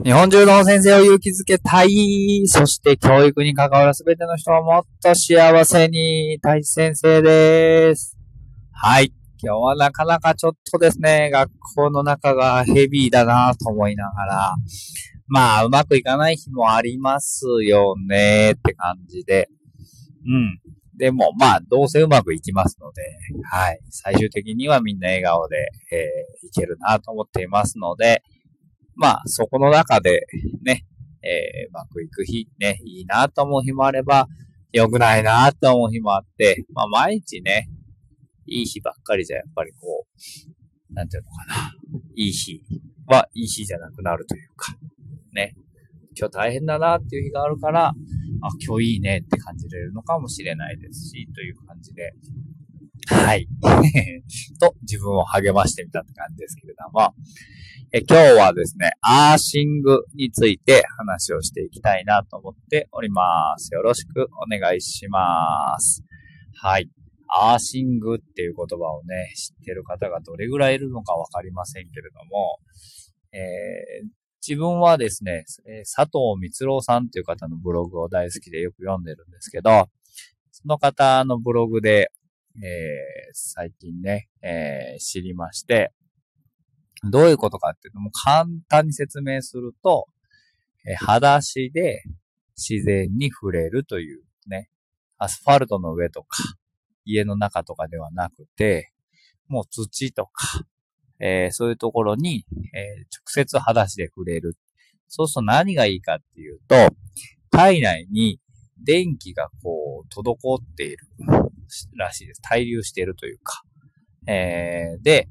日本中の先生を勇気づけたい。そして教育に関わるすべての人をもっと幸せに。大先生です。はい。今日はなかなかちょっとですね、学校の中がヘビーだなと思いながら、まあ、うまくいかない日もありますよねって感じで。うん。でも、まあ、どうせうまくいきますので、はい。最終的にはみんな笑顔で、えー、いけるなと思っていますので、まあ、そこの中でね、えー、うまくいく日、ね、いいなと思う日もあれば、良くないなと思う日もあって、まあ、毎日ね、いい日ばっかりじゃ、やっぱりこう、なんていうのかな。いい日はいい日じゃなくなるというか、ね。今日大変だなっていう日があるから、あ、今日いいねって感じれるのかもしれないですし、という感じで、はい。と、自分を励ましてみたって感じですけれども、え今日はですね、アーシングについて話をしていきたいなと思っております。よろしくお願いします。はい。アーシングっていう言葉をね、知ってる方がどれぐらいいるのかわかりませんけれども、えー、自分はですね、佐藤光郎さんっていう方のブログを大好きでよく読んでるんですけど、その方のブログで、えー、最近ね、えー、知りまして、どういうことかっていうのも簡単に説明すると、え裸足で自然に触れるというね、アスファルトの上とか、家の中とかではなくて、もう土とか、えー、そういうところに、えー、直接裸足で触れる。そうすると何がいいかっていうと、体内に電気がこう、滞っているらしいです。滞留しているというか。えー、で、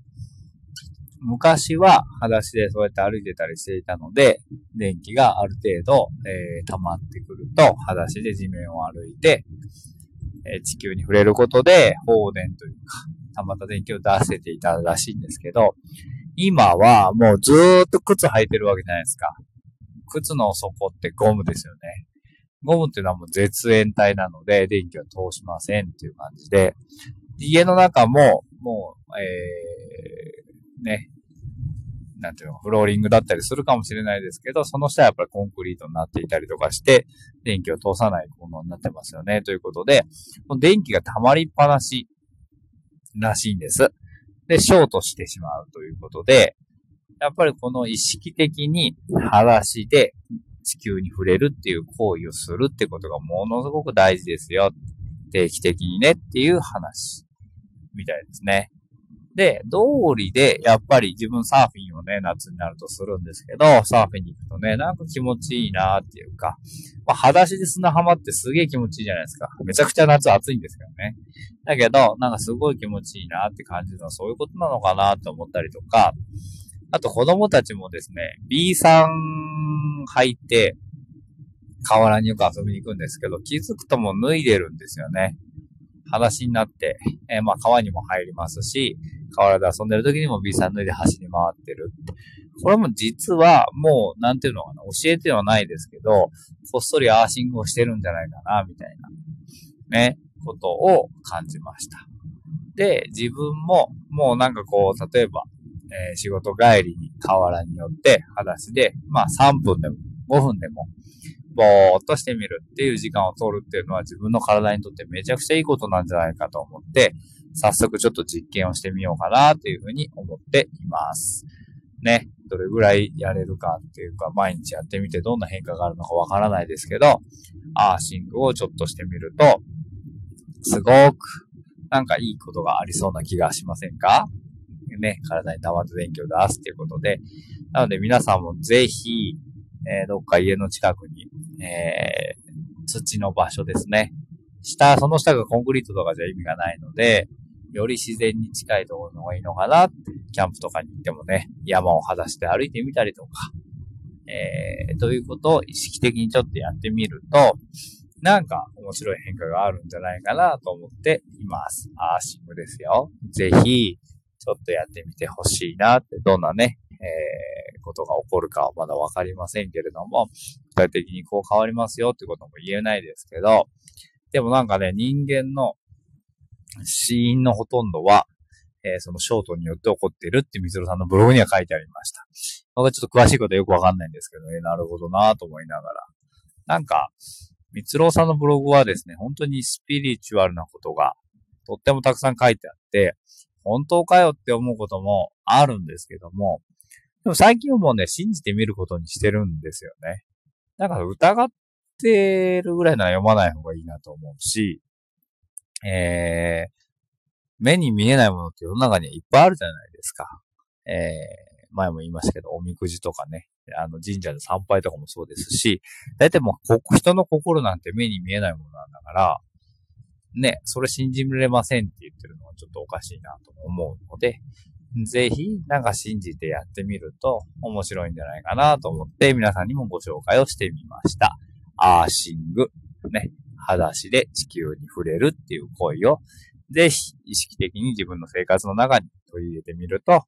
昔は裸足でそうやって歩いてたりしていたので、電気がある程度、えー、溜まってくると、裸足で地面を歩いて、えー、地球に触れることで、放電というか、溜まった電気を出せていたらしいんですけど、今はもうずーっと靴履いてるわけじゃないですか。靴の底ってゴムですよね。ゴムっていうのはもう絶縁体なので、電気は通しませんっていう感じで、家の中も、もう、えー、ね、なんていうの、フローリングだったりするかもしれないですけど、その下はやっぱりコンクリートになっていたりとかして、電気を通さないものになってますよね。ということで、電気が溜まりっぱなしらしいんです。で、ショートしてしまうということで、やっぱりこの意識的に裸足で地球に触れるっていう行為をするってことがものすごく大事ですよ。定期的にねっていう話みたいですね。で、道理で、やっぱり自分サーフィンをね、夏になるとするんですけど、サーフィンに行くとね、なんか気持ちいいなっていうか、まあ、裸足で砂浜ってすげえ気持ちいいじゃないですか。めちゃくちゃ夏暑いんですけどね。だけど、なんかすごい気持ちいいなって感じるのはそういうことなのかなって思ったりとか、あと子供たちもですね、B さん履いて、河原によく遊びに行くんですけど、気づくとも脱いでるんですよね。裸足になって、えー、まあ川にも入りますし、河原で遊んでる時にも B さん脱いで走り回ってる。これも実はもう、なんていうのかな、教えてはないですけど、こっそりアーシングをしてるんじゃないかな、みたいな、ね、ことを感じました。で、自分も、もうなんかこう、例えば、えー、仕事帰りに河原によって、裸足で、まあ3分でも5分でも、ぼーっとしてみるっていう時間を取るっていうのは自分の体にとってめちゃくちゃいいことなんじゃないかと思って、早速ちょっと実験をしてみようかなというふうに思っています。ね。どれぐらいやれるかっていうか、毎日やってみてどんな変化があるのかわからないですけど、アーシングをちょっとしてみると、すごくなんかいいことがありそうな気がしませんか？ね、体に溜まった電気を出すっていうことで。なので皆さんもぜひ、えー、どっか家の近くに、えー、土の場所ですね。下、その下がコンクリートとかじゃ意味がないので、より自然に近いところの方がいいのかな。キャンプとかに行ってもね、山を裸足で歩いてみたりとか、えー、ということを意識的にちょっとやってみると、なんか面白い変化があるんじゃないかなと思っています。アーシングですよ。ぜひ、ちょっとやってみてほしいなって、どんなね、えー、ことが起こるかはまだわかりませんけれども、具体的にこう変わりますよってことも言えないですけど、でもなんかね、人間の死因のほとんどは、えー、そのショートによって起こっているってみずろさんのブログには書いてありました。僕はちょっと詳しいことはよくわかんないんですけどね、なるほどなと思いながら。なんか、みつろさんのブログはですね、本当にスピリチュアルなことがとってもたくさん書いてあって、本当かよって思うこともあるんですけども、でも最近はもうね、信じてみることにしてるんですよね。だから疑ってるぐらいなら読まない方がいいなと思うし、えー、目に見えないものって世の中にはいっぱいあるじゃないですか。えー、前も言いましたけど、おみくじとかね、あの神社で参拝とかもそうですし、大体もう人の心なんて目に見えないものなんだから、ね、それ信じれませんって言ってるのはちょっとおかしいなと思うので、ぜひ、なんか信じてやってみると面白いんじゃないかなと思って皆さんにもご紹介をしてみました。アーシング。ね。裸足で地球に触れるっていう行為をぜひ意識的に自分の生活の中に取り入れてみると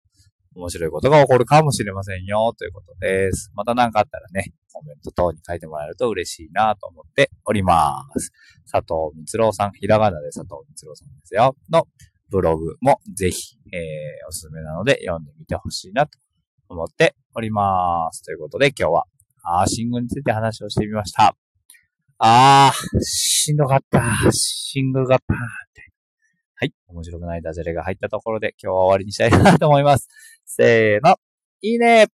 面白いことが起こるかもしれませんよということです。また何かあったらね、コメント等に書いてもらえると嬉しいなと思っております。佐藤光郎さん、ひらがなで佐藤光郎さんですよ。のブログもぜひ、えー、おすすめなので読んでみてほしいなと思っております。ということで今日はアーシングについて話をしてみました。あー、しんどかった。シングがパーって。はい。面白くないダジャレが入ったところで今日は終わりにしたいなと思います。せーの。いいね